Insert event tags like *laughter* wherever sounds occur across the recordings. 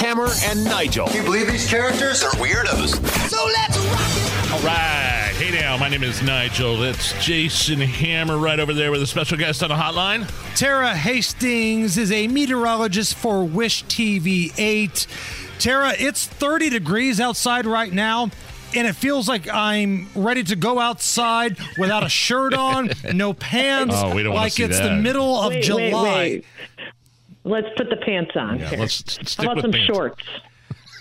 Hammer and Nigel. Can you believe these characters are weirdos? So let's rock it. All right. Hey now, my name is Nigel. That's Jason Hammer right over there with a special guest on the hotline. Tara Hastings is a meteorologist for Wish TV 8. Tara, it's 30 degrees outside right now. And it feels like I'm ready to go outside without a shirt on, no *laughs* pants. Oh, we don't wanna like see it's the middle of Wait, July. wait, wait. Let's put the pants on. Yeah, here. let's stick How about with some pants. shorts?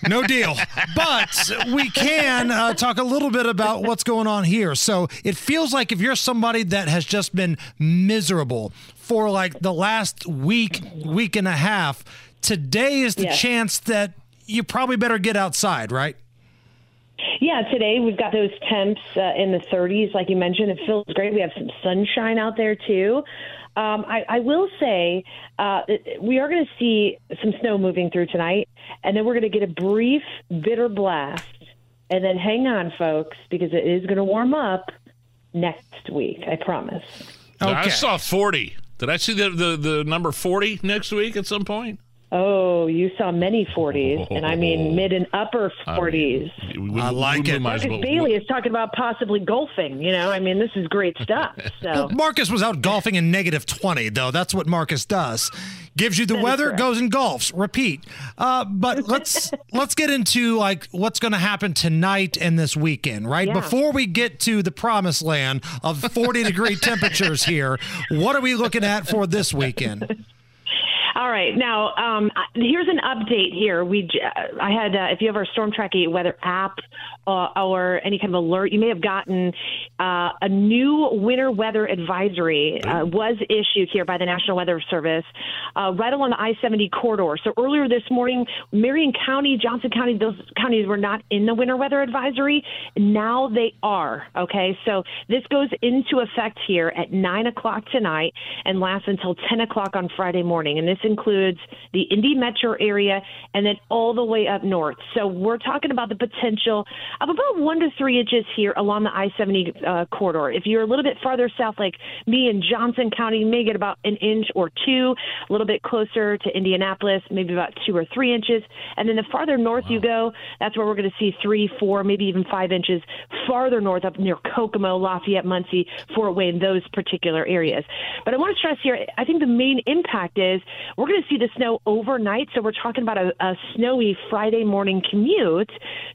No deal. But we can uh, talk a little bit about what's going on here. So it feels like if you're somebody that has just been miserable for like the last week, week and a half, today is the Yes. chance that you probably better get outside, right? Yeah, today we've got those temps uh, in the 30s, like you mentioned. It feels great. We have some sunshine out there too. Um, I, I will say uh, we are going to see some snow moving through tonight, and then we're going to get a brief bitter blast. And then hang on, folks, because it is going to warm up next week. I promise. I saw 40. Did I see the, the, the number 40 next week at some point? Oh, you saw many 40s, and I mean mid and upper 40s. We- we- I like we it. might as Marcus well- Bailey is talking about possibly golfing. You know, I mean, this is great stuff. *laughs* So. Marcus was out golfing in negative 20, though. That's what Marcus does. Gives you the is weather, goes and golfs. Repeat. Uh, but *laughs* let's let's get into like what's going to happen tonight and this weekend, right? Yeah. Before we get to the promised land of 40 degree *laughs* temperatures here, what are we looking at for this weekend? All right. Now, um, here's an update here. We, j- I had, uh, if you have our Storm Track 8 weather app uh, or any kind of alert, you may have gotten uh, a new winter weather advisory uh, was issued here by the National Weather Service uh, right along the I-70 corridor. So earlier this morning, Marion County, Johnson County, those counties were not in the winter weather advisory. Now they are. Okay. So this goes into effect here at 9 o'clock tonight and lasts until 10 o'clock on Friday morning. And this includes the Indy metro area and then all the way up north. So we're talking about the potential of about one to three inches here along the I 70 uh, corridor. If you're a little bit farther south, like me in Johnson County, you may get about an inch or two, a little bit closer to Indianapolis, maybe about two or three inches. And then the farther north you go, that's where we're going to see three, four, maybe even five inches farther north up near Kokomo, Lafayette, Muncie, Fort Wayne, those particular areas. But I want to stress here, I think the main impact is we're going to see the snow overnight. So we're talking about a, a snowy Friday morning commute.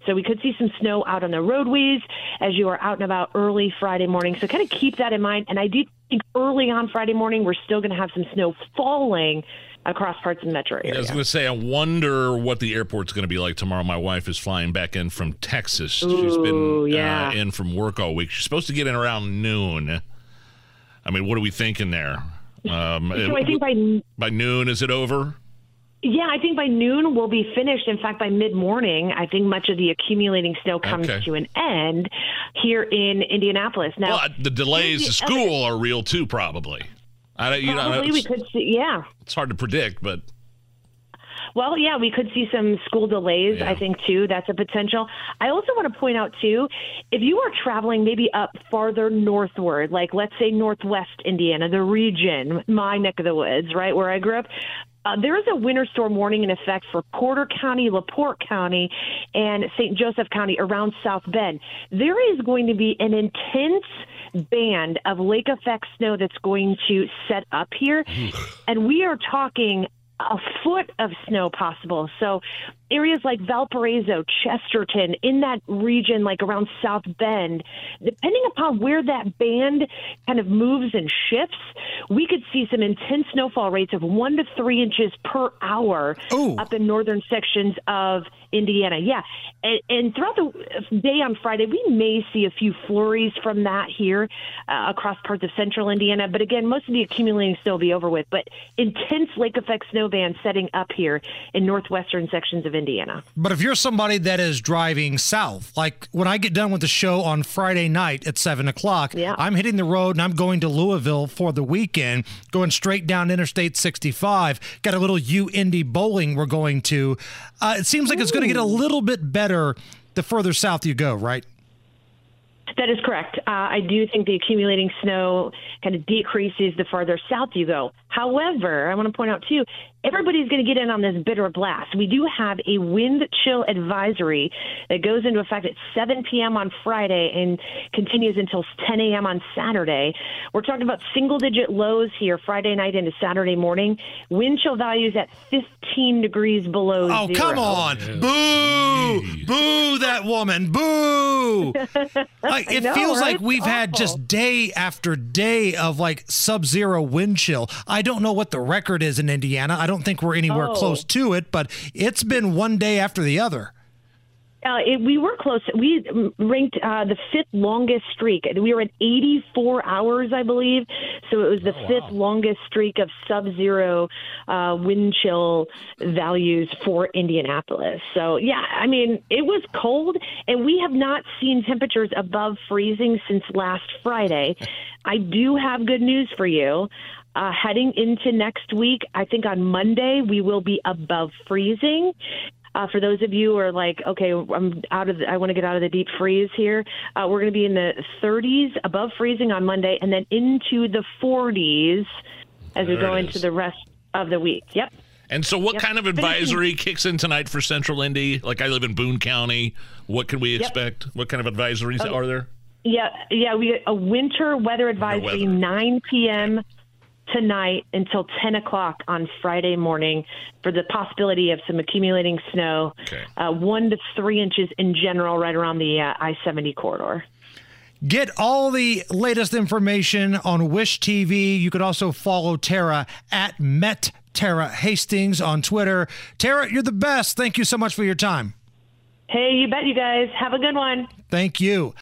So we could see some snow out on the roadways as you are out and about early Friday morning. So kind of keep that in mind. And I do think early on Friday morning, we're still going to have some snow falling across parts of the metro I was going to say, I wonder what the airport's going to be like tomorrow. My wife is flying back in from Texas. She's been yeah. uh, in from work all week. She's supposed to get in around noon. I mean, what are we thinking there? Um, So I think by by noon, is it over? Yeah, I think by noon we'll be finished. In fact, by mid morning, I think much of the accumulating snow comes Okay. to an end here in Indianapolis. Now, Well, the delays to school are real too, probably. I don't, you know, probably we could see, yeah. it's hard to predict, but Well, yeah, we could see some school delays, Yeah. I think, too. That's a potential. I also want to point out, too, if you are traveling maybe up farther northward, like let's say northwest Indiana, the region, my neck of the woods, right, where I grew up, uh, there is a winter storm warning in effect for Porter County, LaPorte County, and St. Joseph County around South Bend. There is going to be an intense band of lake effect snow that's going to set up here. and we are talking a foot of snow possible. So areas like Valparaiso, Chesterton, in that region, like around South Bend, depending upon where that band kind of moves and shifts, we could see some intense snowfall rates of one to three inches per hour Ooh. up in northern sections of Indiana. Yeah, and, and throughout the day on Friday, we may see a few flurries from that here uh, across parts of central Indiana. But again, most of the accumulating snow will be over with. But intense lake effect snow bands setting up here in northwestern sections of Indiana. But if you're somebody that is driving south, like when I get done with the show on Friday night at seven o'clock, Yeah. I'm hitting the road and I'm going to Louisville for the weekend, going straight down Interstate 65. Got a little U Indy bowling we're going to. Uh, it seems like it's going to get a little bit better the further south you go, right? That is correct. Uh, I do think the accumulating snow kind of decreases the farther south you go. However, I want to point out too, everybody's going to get in on this bitter blast. We do have a wind chill advisory that goes into effect at 7 p.m. on Friday and continues until 10 a.m. on Saturday. We're talking about single digit lows here Friday night into Saturday morning. Wind chill values at 15 degrees below Oh, zero. come on. Oh, Boo! Boo that woman. Boo! *laughs* like, it know, feels like we've had Awful. just day after day of like sub zero wind chill. I don't know what the record is in Indiana. I don't think we're anywhere Oh. close to it, but it's been one day after the other. Uh, it, we were close. We ranked uh, the fifth longest streak. We were at 84 hours, I believe. So it was the fifth longest streak of sub-zero uh, wind chill values for Indianapolis. So yeah, I mean it was cold, and we have not seen temperatures above freezing since last Friday. I do have good news for you. Uh, heading into next week, I think on Monday we will be above freezing. Uh, for those of you who are like, okay, I'm out of, the, I want to get out of the deep freeze here. Uh, we're going to be in the 30s, above freezing on Monday, and then into the 40s as we go into the rest of the week. Yep. And so, what Yep. kind of advisory kicks in tonight for Central Indy? Like, I live in Boone County. What can we expect? What kind of advisories are there? Yeah, yeah. We a winter weather advisory, weather. 9 p.m. tonight until 10 o'clock on Friday morning for the possibility of some accumulating snow, Okay. uh, one to three inches in general, right around the uh, I-70 corridor. Get all the latest information on Wish TV. You could also follow Tara at Met Tara Hastings on Twitter. Tara, you're the best. Thank you so much for your time. Hey, you bet, you guys. Have a good one. Thank you.